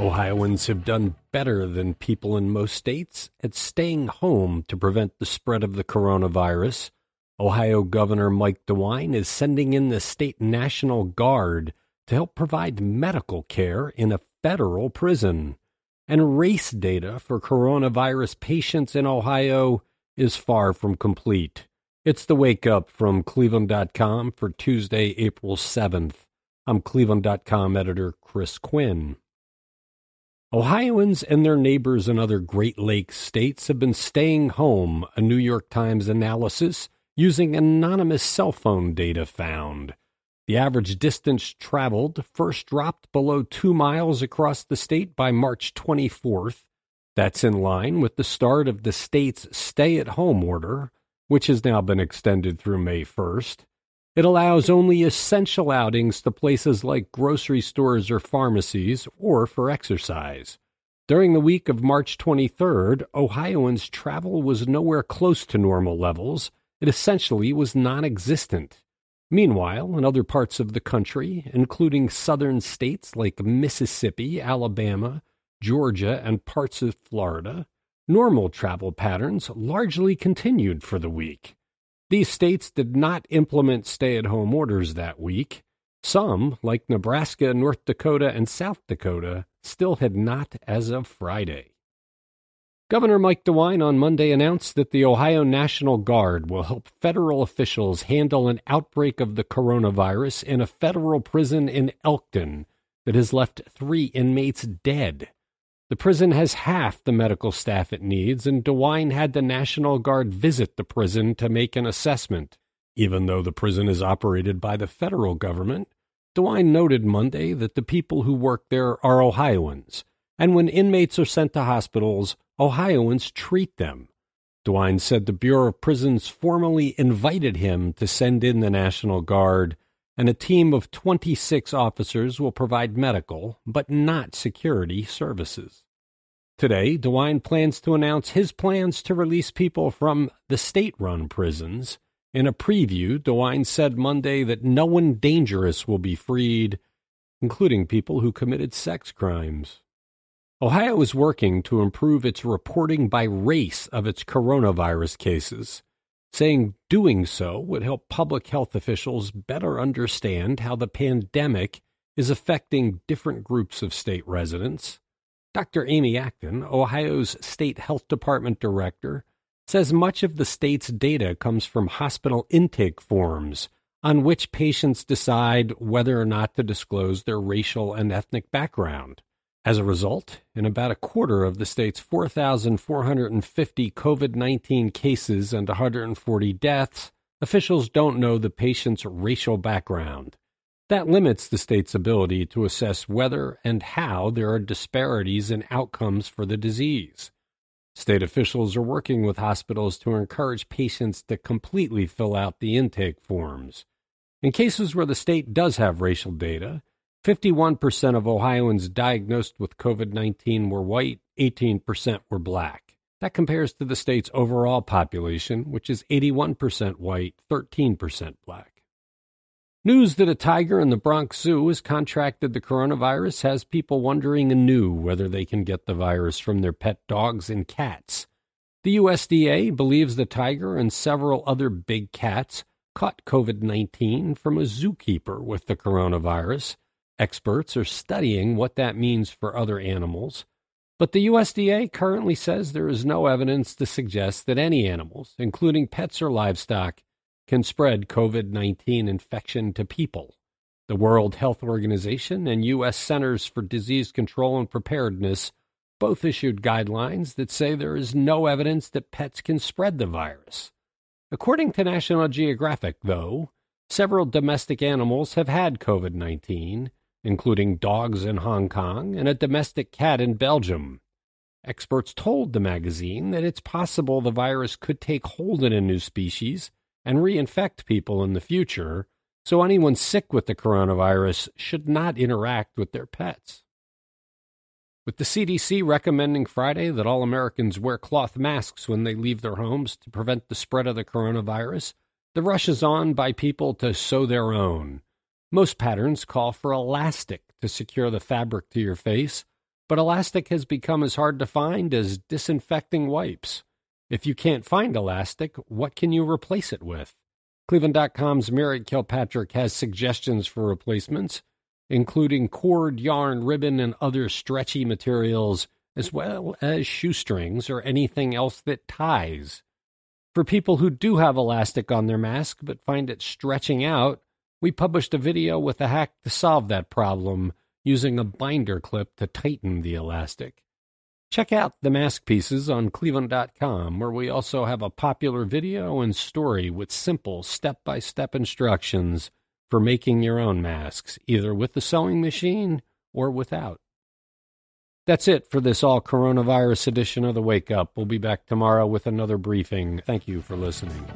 Ohioans have done better than people in most states at staying home to prevent the spread of the coronavirus. Ohio Governor Mike DeWine is sending in the state National Guard to help provide medical care in a federal prison. And race data for coronavirus patients in Ohio is far from complete. It's the wake up from Cleveland.com for Tuesday, April 7th. I'm Cleveland.com editor Chris Quinn. Ohioans and their neighbors in other Great Lakes states have been staying home, a New York Times analysis using anonymous cell phone data found. The average distance traveled first dropped below two miles across the state by March 24th. That's in line with the start of the state's stay at home order, which has now been extended through May 1st. It allows only essential outings to places like grocery stores or pharmacies or for exercise. During the week of March 23rd, Ohioans' travel was nowhere close to normal levels. It essentially was non existent. Meanwhile, in other parts of the country, including southern states like Mississippi, Alabama, Georgia, and parts of Florida, normal travel patterns largely continued for the week. These states did not implement stay at home orders that week. Some, like Nebraska, North Dakota, and South Dakota, still had not as of Friday. Governor Mike DeWine on Monday announced that the Ohio National Guard will help federal officials handle an outbreak of the coronavirus in a federal prison in Elkton that has left three inmates dead. The prison has half the medical staff it needs, and DeWine had the National Guard visit the prison to make an assessment. Even though the prison is operated by the federal government, DeWine noted Monday that the people who work there are Ohioans, and when inmates are sent to hospitals, Ohioans treat them. DeWine said the Bureau of Prisons formally invited him to send in the National Guard and a team of 26 officers will provide medical, but not security, services. Today, DeWine plans to announce his plans to release people from the state run prisons. In a preview, DeWine said Monday that no one dangerous will be freed, including people who committed sex crimes. Ohio is working to improve its reporting by race of its coronavirus cases saying doing so would help public health officials better understand how the pandemic is affecting different groups of state residents. Dr. Amy Acton, Ohio's state health department director, says much of the state's data comes from hospital intake forms on which patients decide whether or not to disclose their racial and ethnic background. As a result, in about a quarter of the state's 4,450 COVID 19 cases and 140 deaths, officials don't know the patient's racial background. That limits the state's ability to assess whether and how there are disparities in outcomes for the disease. State officials are working with hospitals to encourage patients to completely fill out the intake forms. In cases where the state does have racial data, 51% of Ohioans diagnosed with COVID 19 were white, 18% were black. That compares to the state's overall population, which is 81% white, 13% black. News that a tiger in the Bronx Zoo has contracted the coronavirus has people wondering anew whether they can get the virus from their pet dogs and cats. The USDA believes the tiger and several other big cats caught COVID 19 from a zookeeper with the coronavirus. Experts are studying what that means for other animals, but the USDA currently says there is no evidence to suggest that any animals, including pets or livestock, can spread COVID 19 infection to people. The World Health Organization and U.S. Centers for Disease Control and Preparedness both issued guidelines that say there is no evidence that pets can spread the virus. According to National Geographic, though, several domestic animals have had COVID 19, including dogs in Hong Kong and a domestic cat in Belgium. Experts told the magazine that it's possible the virus could take hold in a new species and reinfect people in the future, so anyone sick with the coronavirus should not interact with their pets. With the CDC recommending Friday that all Americans wear cloth masks when they leave their homes to prevent the spread of the coronavirus, the rush is on by people to sew their own. Most patterns call for elastic to secure the fabric to your face, but elastic has become as hard to find as disinfecting wipes. If you can't find elastic, what can you replace it with? Cleveland.com's Mary Kilpatrick has suggestions for replacements, including cord, yarn, ribbon, and other stretchy materials, as well as shoestrings or anything else that ties. For people who do have elastic on their mask but find it stretching out, we published a video with a hack to solve that problem using a binder clip to tighten the elastic. Check out the mask pieces on cleveland.com, where we also have a popular video and story with simple step by step instructions for making your own masks, either with the sewing machine or without. That's it for this all coronavirus edition of the Wake Up. We'll be back tomorrow with another briefing. Thank you for listening.